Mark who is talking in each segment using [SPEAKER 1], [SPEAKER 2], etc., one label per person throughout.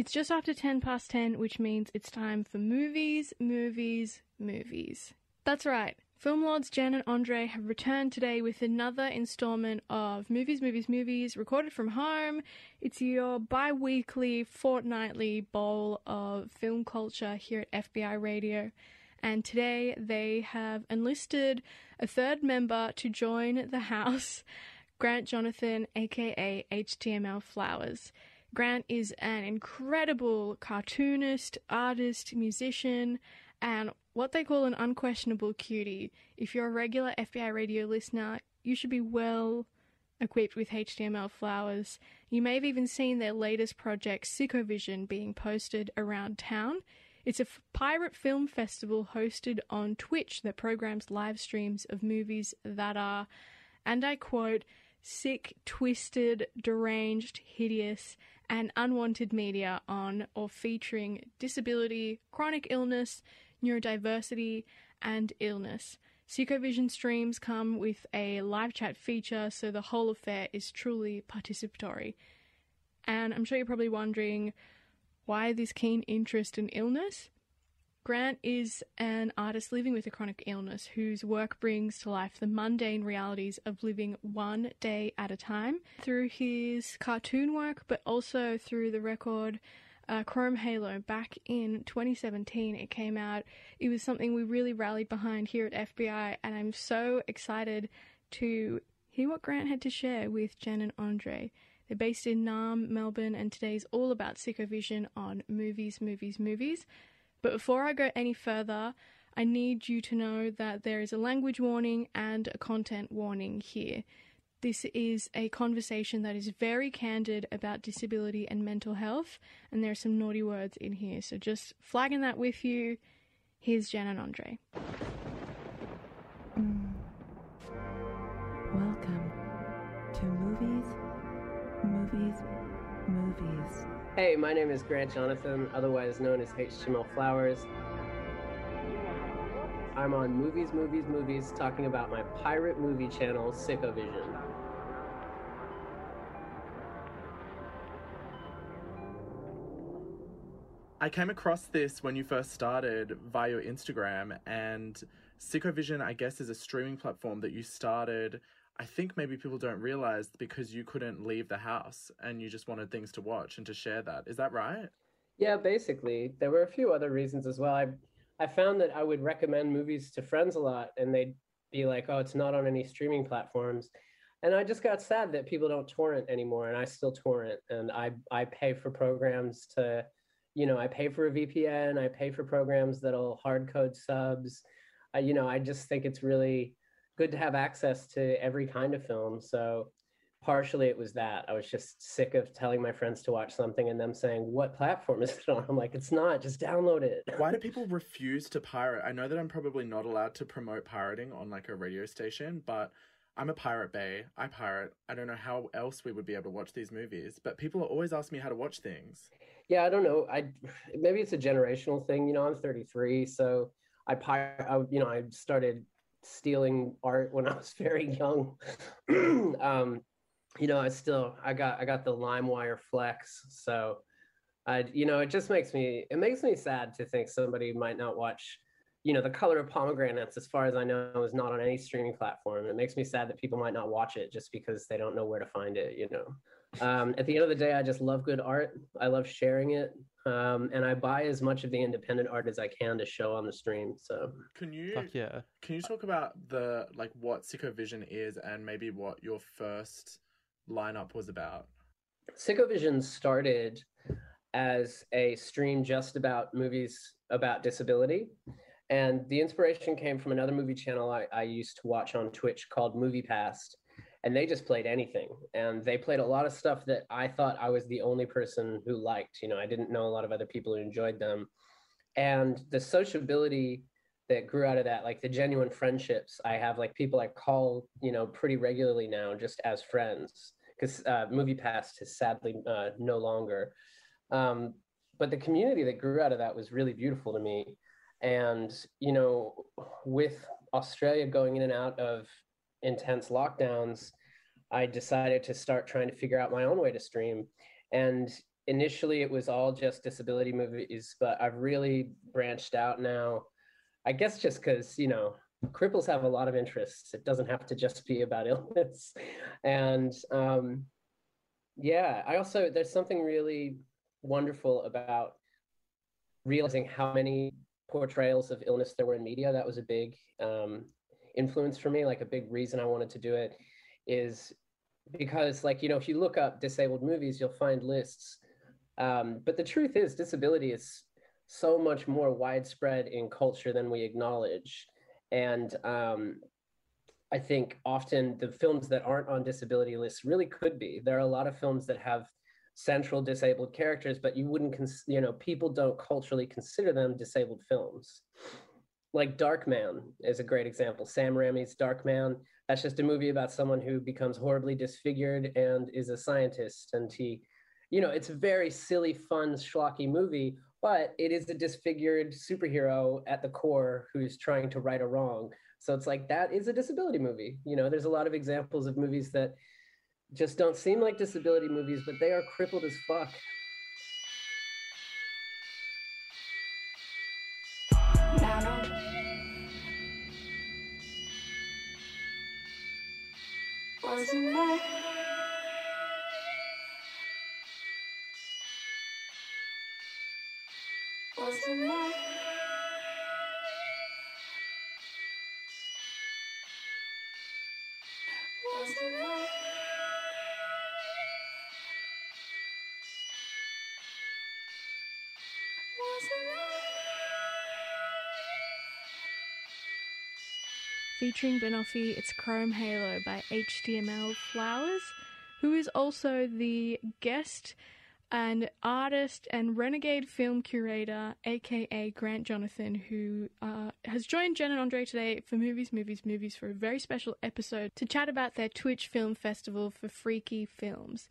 [SPEAKER 1] It's just after 10 past 10, which means it's time for movies, movies, movies. That's right. Film Lords Jen and Andre have returned today with another installment of Movies, Movies, Movies, recorded from home. It's your bi weekly, fortnightly bowl of film culture here at FBI Radio. And today they have enlisted a third member to join the house, Grant Jonathan, aka HTML Flowers. Grant is an incredible cartoonist, artist, musician, and what they call an unquestionable cutie. If you're a regular FBI radio listener, you should be well equipped with HTML flowers. You may have even seen their latest project, Sickovision, being posted around town. It's a f- pirate film festival hosted on Twitch that programs live streams of movies that are, and I quote, sick, twisted, deranged, hideous, and unwanted media on or featuring disability, chronic illness, neurodiversity, and illness. Sickovision streams come with a live chat feature, so the whole affair is truly participatory. And I'm sure you're probably wondering why this keen interest in illness? Grant is an artist living with a chronic illness whose work brings to life the mundane realities of living one day at a time through his cartoon work, but also through the record uh, Chrome Halo back in 2017. It came out. It was something we really rallied behind here at FBI, and I'm so excited to hear what Grant had to share with Jen and Andre. They're based in Naarm, Melbourne, and today's all about Sickovision on movies, movies, movies. But before I go any further, I need you to know that there is a language warning and a content warning here. This is a conversation that is very candid about disability and mental health, and there are some naughty words in here. So just flagging that with you. Here's Jen and Andre. Mm.
[SPEAKER 2] Welcome to Movies, Movies, Movies.
[SPEAKER 3] Hey, my name is Grant Jonathan, otherwise known as HTML Flowers. I'm on Movies, Movies, Movies, talking about my pirate movie channel, Sickovision.
[SPEAKER 4] I came across this when you first started via your Instagram, and Sickovision, I guess, is a streaming platform that you started. I think maybe people don't realize because you couldn't leave the house and you just wanted things to watch and to share that. Is that right?
[SPEAKER 3] Yeah, basically. There were a few other reasons as well. I I found that I would recommend movies to friends a lot and they'd be like, "Oh, it's not on any streaming platforms." And I just got sad that people don't torrent anymore and I still torrent and I I pay for programs to you know, I pay for a VPN, I pay for programs that'll hard code subs. I, you know, I just think it's really good to have access to every kind of film. So partially it was that. I was just sick of telling my friends to watch something and them saying, What platform is it on? I'm like, It's not, just download it.
[SPEAKER 4] Why do people refuse to pirate? I know that I'm probably not allowed to promote pirating on like a radio station, but I'm a pirate bay. I pirate. I don't know how else we would be able to watch these movies, but people always ask me how to watch things.
[SPEAKER 3] Yeah, I don't know. I maybe it's a generational thing. You know, I'm 33, so I pirate. I, you know, I started stealing art when I was very young. um, you know, I still I got I got the LimeWire Flex, so I you know it just makes me it makes me sad to think somebody might not watch. You know, the color of pomegranates, as far as I know, is not on any streaming platform. It makes me sad that people might not watch it just because they don't know where to find it. You know, um, at the end of the day, I just love good art. I love sharing it, um, and I buy as much of the independent art as I can to show on the stream. So,
[SPEAKER 4] Can you
[SPEAKER 5] Fuck yeah.
[SPEAKER 4] can you talk about the like what Sicko Vision is and maybe what your first lineup was about?
[SPEAKER 3] Sicko Vision started as a stream just about movies about disability. And the inspiration came from another movie channel I, I used to watch on Twitch called Movie Past. And they just played anything. And they played a lot of stuff that I thought I was the only person who liked. You know, I didn't know a lot of other people who enjoyed them. And the sociability that grew out of that, like the genuine friendships I have, like people I call, you know, pretty regularly now just as friends because uh, Movie Past is sadly uh, no longer. Um, but the community that grew out of that was really beautiful to me. And, you know, with Australia going in and out of intense lockdowns, I decided to start trying to figure out my own way to stream. And initially it was all just disability movies, but I've really branched out now. I guess just because, you know, cripples have a lot of interests. It doesn't have to just be about illness. And um, yeah, I also, there's something really wonderful about realizing how many portrayals of illness there were in media. That was a big um, influence for me, like a big reason I wanted to do it is because like, you know, if you look up disabled movies, you'll find lists. Um, but the truth is disability is so much more widespread in culture than we acknowledge. And um, I think often the films that aren't on disability lists really could be. There are a lot of films that have central disabled characters, but you wouldn't, cons- you know, people don't culturally consider them disabled films. Like Darkman is a great example. Sam Raimi's Darkman. That's just a movie about someone who becomes horribly disfigured and is a scientist. And he, you know, it's a very silly, fun, schlocky movie, but it is a disfigured superhero at the core who's trying to right a wrong. So it's like that is a disability movie. You know, there's a lot of examples of movies that just don't seem like disability movies, but they are crippled as fuck.
[SPEAKER 5] Wasn't I? Wasn't I?
[SPEAKER 1] Featuring Banoffee, it's Chrome Halo by HTML Flowers, who is also the guest and artist and renegade film curator, aka Grant Jonathan, who uh, has joined Jen and Andre today for Movies, Movies, Movies for a very special episode to chat about their Twitch Film Festival for Freaky Films.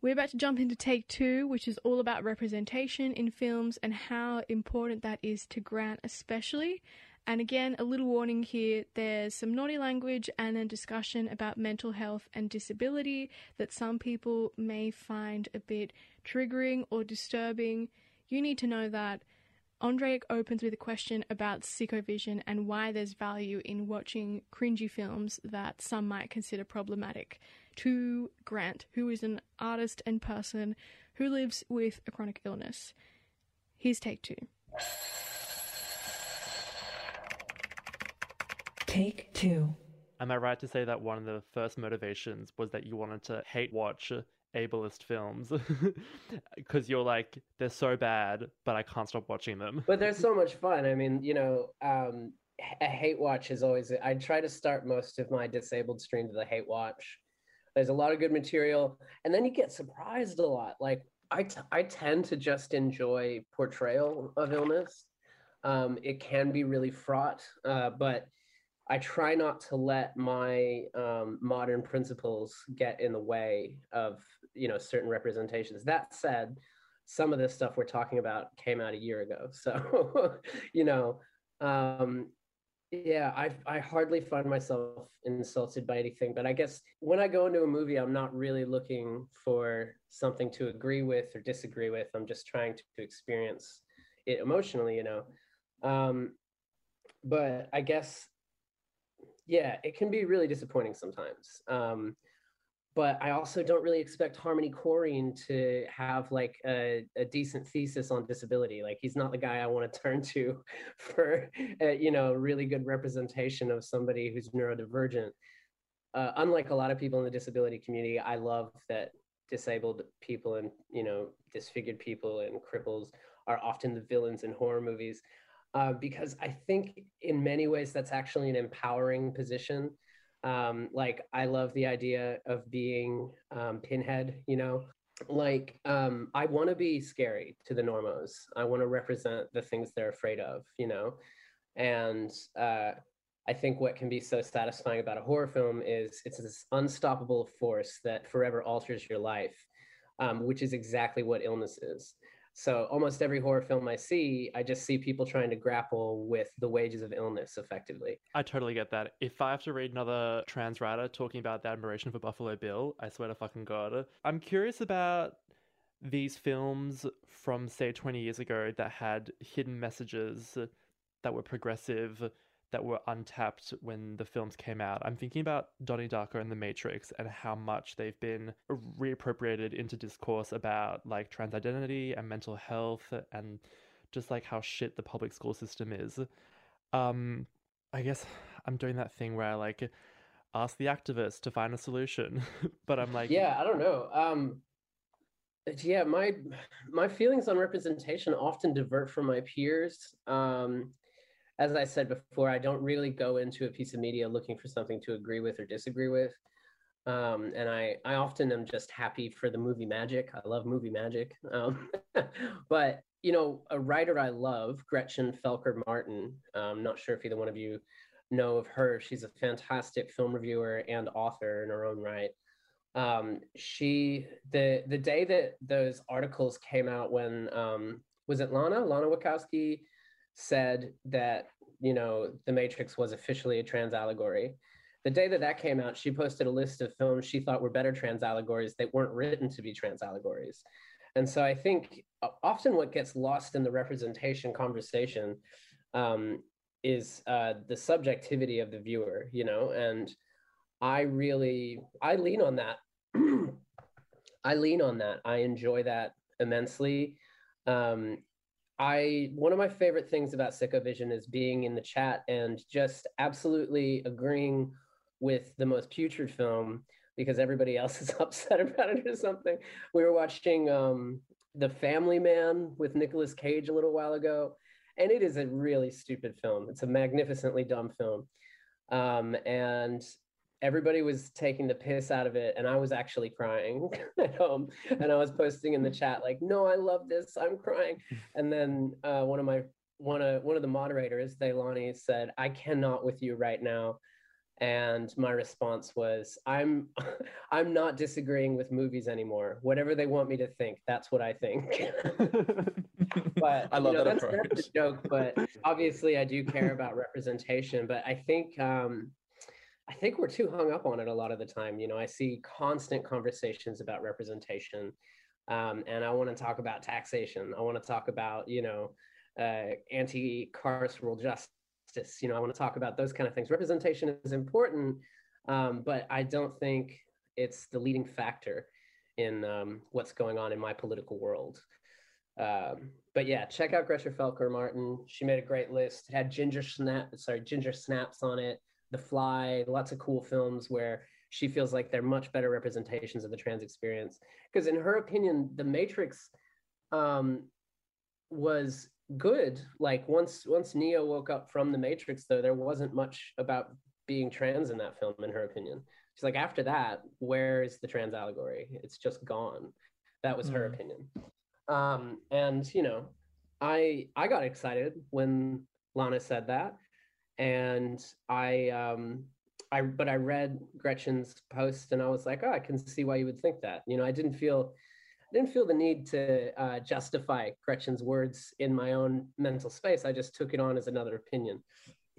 [SPEAKER 1] We're about to jump into take two, which is all about representation in films and how important that is to Grant, especially. And again, a little warning here there's some naughty language and a discussion about mental health and disability that some people may find a bit triggering or disturbing. You need to know that. Andre opens with a question about Sickovision and why there's value in watching cringy films that some might consider problematic. To Grant, who is an artist and person who lives with a chronic illness. Here's take two.
[SPEAKER 2] Take two.
[SPEAKER 6] Am I right to say that one of the first motivations was that you wanted to hate watch ableist films? Because you're like, they're so bad, but I can't stop watching them.
[SPEAKER 3] but they're so much fun. I mean, you know, um, a hate watch is always. I try to start most of my disabled streams with a hate watch. There's a lot of good material, and then you get surprised a lot. Like I, t- I tend to just enjoy portrayal of illness. Um, it can be really fraught, uh, but I try not to let my um, modern principles get in the way of you know certain representations. That said, some of this stuff we're talking about came out a year ago, so you know, um, yeah, I I hardly find myself insulted by anything. But I guess when I go into a movie, I'm not really looking for something to agree with or disagree with. I'm just trying to experience it emotionally, you know. Um, but I guess yeah, it can be really disappointing sometimes. Um, but I also don't really expect Harmony Korine to have like a, a, decent thesis on disability. Like he's not the guy I want to turn to for a, you know really good representation of somebody who's neurodivergent. Uh, unlike a lot of people in the disability community, I love that disabled people and you know disfigured people and cripples are often the villains in horror movies uh, because I think in many ways that's actually an empowering position. Um, like I love the idea of being um, Pinhead, you know, like um, I want to be scary to the normos. I want to represent the things they're afraid of, you know, and uh, I think what can be so satisfying about a horror film is it's this unstoppable force that forever alters your life, um, which is exactly what illness is. So almost every horror film I see, I just see people trying to grapple with the wages of illness effectively.
[SPEAKER 6] I totally get that. If I have to read another trans writer talking about the admiration for Buffalo Bill, I swear to fucking God. I'm curious about these films from say 20 years ago that had hidden messages that were progressive that were untapped when the films came out. I'm thinking about Donnie Darko and The Matrix and how much they've been reappropriated into discourse about like trans identity and mental health and just like how shit the public school system is. Um I guess I'm doing that thing where I like ask the activists to find a solution. but I'm like
[SPEAKER 3] yeah, I don't know. Um yeah, my my feelings on representation often divert from my peers. Um as I said before, I don't really go into a piece of media looking for something to agree with or disagree with. Um, and I, I often am just happy for the movie magic. I love movie magic. Um, but, you know, a writer I love, Gretchen Felker Martin, I'm not sure if either one of you know of her. She's a fantastic film reviewer and author in her own right. Um, she, the, the day that those articles came out when, um, was it Lana, Lana Wachowski said that you know the matrix was officially a trans allegory. The day that that came out she posted a list of films she thought were better trans allegories that weren't written to be trans allegories. And so i think often what gets lost in the representation conversation um, is uh, the subjectivity of the viewer you know and i really i lean on that. I lean on that. I enjoy that immensely. Um, I one of my favorite things about Sicko Vision is being in the chat and just absolutely agreeing with the most putrid film because everybody else is upset about it or something. We were watching um, The Family Man with Nicolas Cage a little while ago, and it is a really stupid film. It's a magnificently dumb film, um, and everybody was taking the piss out of it and i was actually crying at home and i was posting in the chat like no i love this i'm crying. And then uh, one of my one of one of the moderators Deilani said i cannot with you right now. And my response was i'm i'm not disagreeing with movies anymore. Whatever they want me to think that's what i think. But
[SPEAKER 4] I love
[SPEAKER 3] you know,
[SPEAKER 4] that
[SPEAKER 3] that's,
[SPEAKER 4] approach.
[SPEAKER 3] that's a joke but obviously i do care about representation but i think um I think we're too hung up on it a lot of the time. You know, I see constant conversations about representation, um, and I want to talk about taxation. I want to talk about, you know, uh, anti-carceral justice. You know, I want to talk about those kind of things. Representation is important, um, but I don't think it's the leading factor in um, what's going on in my political world. Um, but yeah, check out Gretchen Felker Martin. She made a great list. It had Ginger Snap, sorry, Ginger Snaps on it. The Fly, lots of cool films where she feels like they're much better representations of the trans experience. Because in her opinion, The Matrix um, was good. Like once once Neo woke up from The Matrix, though, there wasn't much about being trans in that film, in her opinion. She's like, after that, where is the trans allegory? It's just gone. That was her
[SPEAKER 4] Mhm.
[SPEAKER 3] opinion. Um, and you know, I I got excited when Lana said that and I um I but I read Gretchen's post and I was like, oh, I can see why you would think that. You know, I didn't feel I didn't feel the need to uh, justify Gretchen's words in my own mental space. I just took it on as another opinion,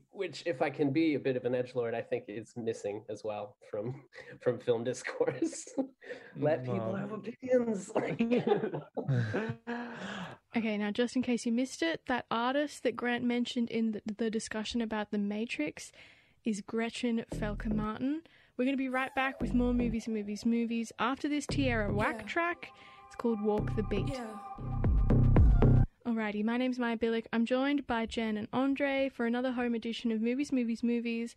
[SPEAKER 3] which, if I can be a bit of an edge lord, I think is missing as well from from film discourse. Let people have opinions.
[SPEAKER 1] Okay, now just in case you missed it, that artist that Grant mentioned in the, the discussion about The Matrix is Gretchen Felker Martin. We're going to be right back with more movies, movies, movies after this Tierra Whack
[SPEAKER 5] Yeah.
[SPEAKER 1] track. It's called Walk the Beat.
[SPEAKER 5] Yeah.
[SPEAKER 1] Alrighty, my name's Maya Billick. I'm joined by Jen and Andre for another home edition of Movies, Movies, Movies,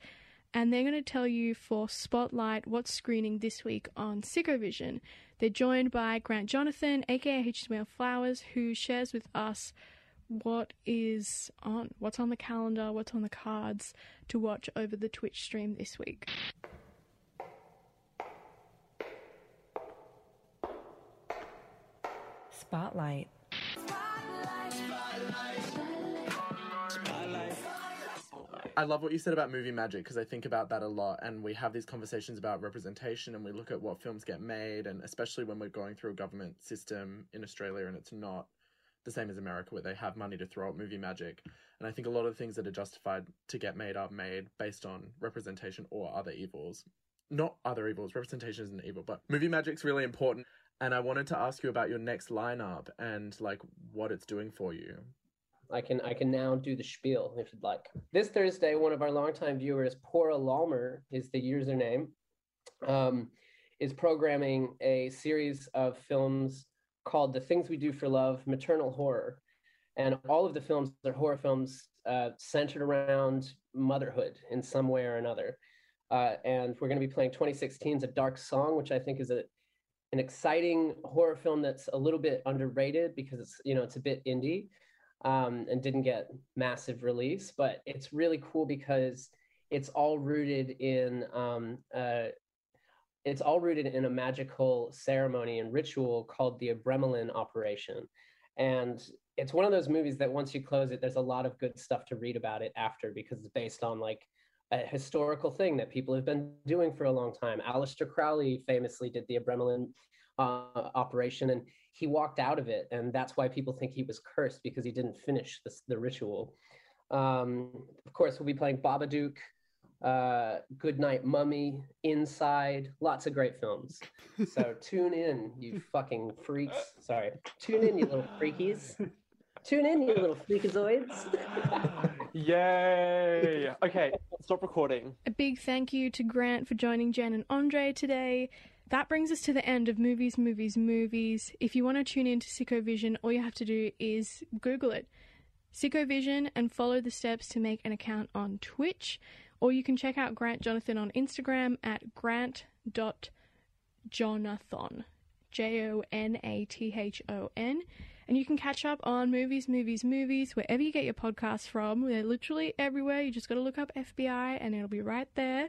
[SPEAKER 1] and they're going to tell you for Spotlight what's screening this week on Sicko Vision. They're joined by Grant Jonathan, aka HTML Flowers, who shares with us what is on, what's on the calendar, what's on the cards to watch over the Twitch stream this week.
[SPEAKER 2] Spotlight.
[SPEAKER 4] I love what you said about movie magic because I think about that a lot, and we have these conversations about representation, and we look at what films get made, and especially when we're going through a government system in Australia, and it's not the same as America where they have money to throw at movie magic. And I think a lot of things that are justified to get made are made based on representation or other evils. Not other evils. Representation isn't evil, but movie magic's really important. and I wanted to ask you about your next lineup and like what it's doing for you.
[SPEAKER 3] I can I can now do the spiel if you'd like. This Thursday, one of our longtime viewers, Pora Lalmer, is the username, um, is programming a series of films called "The Things We Do for Love: Maternal Horror," and all of the films are horror films uh, centered around motherhood in some way or another. Uh, and we're going to be playing 2016's A Dark Song, which I think is a an exciting horror film that's a little bit underrated because it's you know it's a bit indie um, and didn't get massive release, but it's really cool because it's all rooted in um, uh, it's all rooted in a magical ceremony and ritual called the Abramelin operation, and it's one of those movies that once you close it, there's a lot of good stuff to read about it after because it's based on like a historical thing that people have been doing for a long time. Aleister Crowley famously did the Abramelin uh, operation, and he walked out of it, and that's why people think he was cursed because he didn't finish the, the ritual. Um, of course, we'll be playing Babadook, uh, Goodnight Mummy, Inside, lots of great films. So tune in, you fucking freaks. Sorry, tune in, you little freakies. Tune in, you little freakazoids.
[SPEAKER 6] Yay! Okay, stop recording.
[SPEAKER 1] A big thank you to Grant for joining Jen and Andre today. That brings us to the end of Movies, Movies, Movies. If you want to tune in to Sicko Vision, all you have to do is Google it. Sicko Vision and follow the steps to make an account on Twitch. Or you can check out Grant Jonathan on Instagram at grant.jonathon. J O N A T H O N. And you can catch up on movies, movies, movies, wherever you get your podcasts from. They're literally everywhere. You just got to look up FBI and it'll be right there.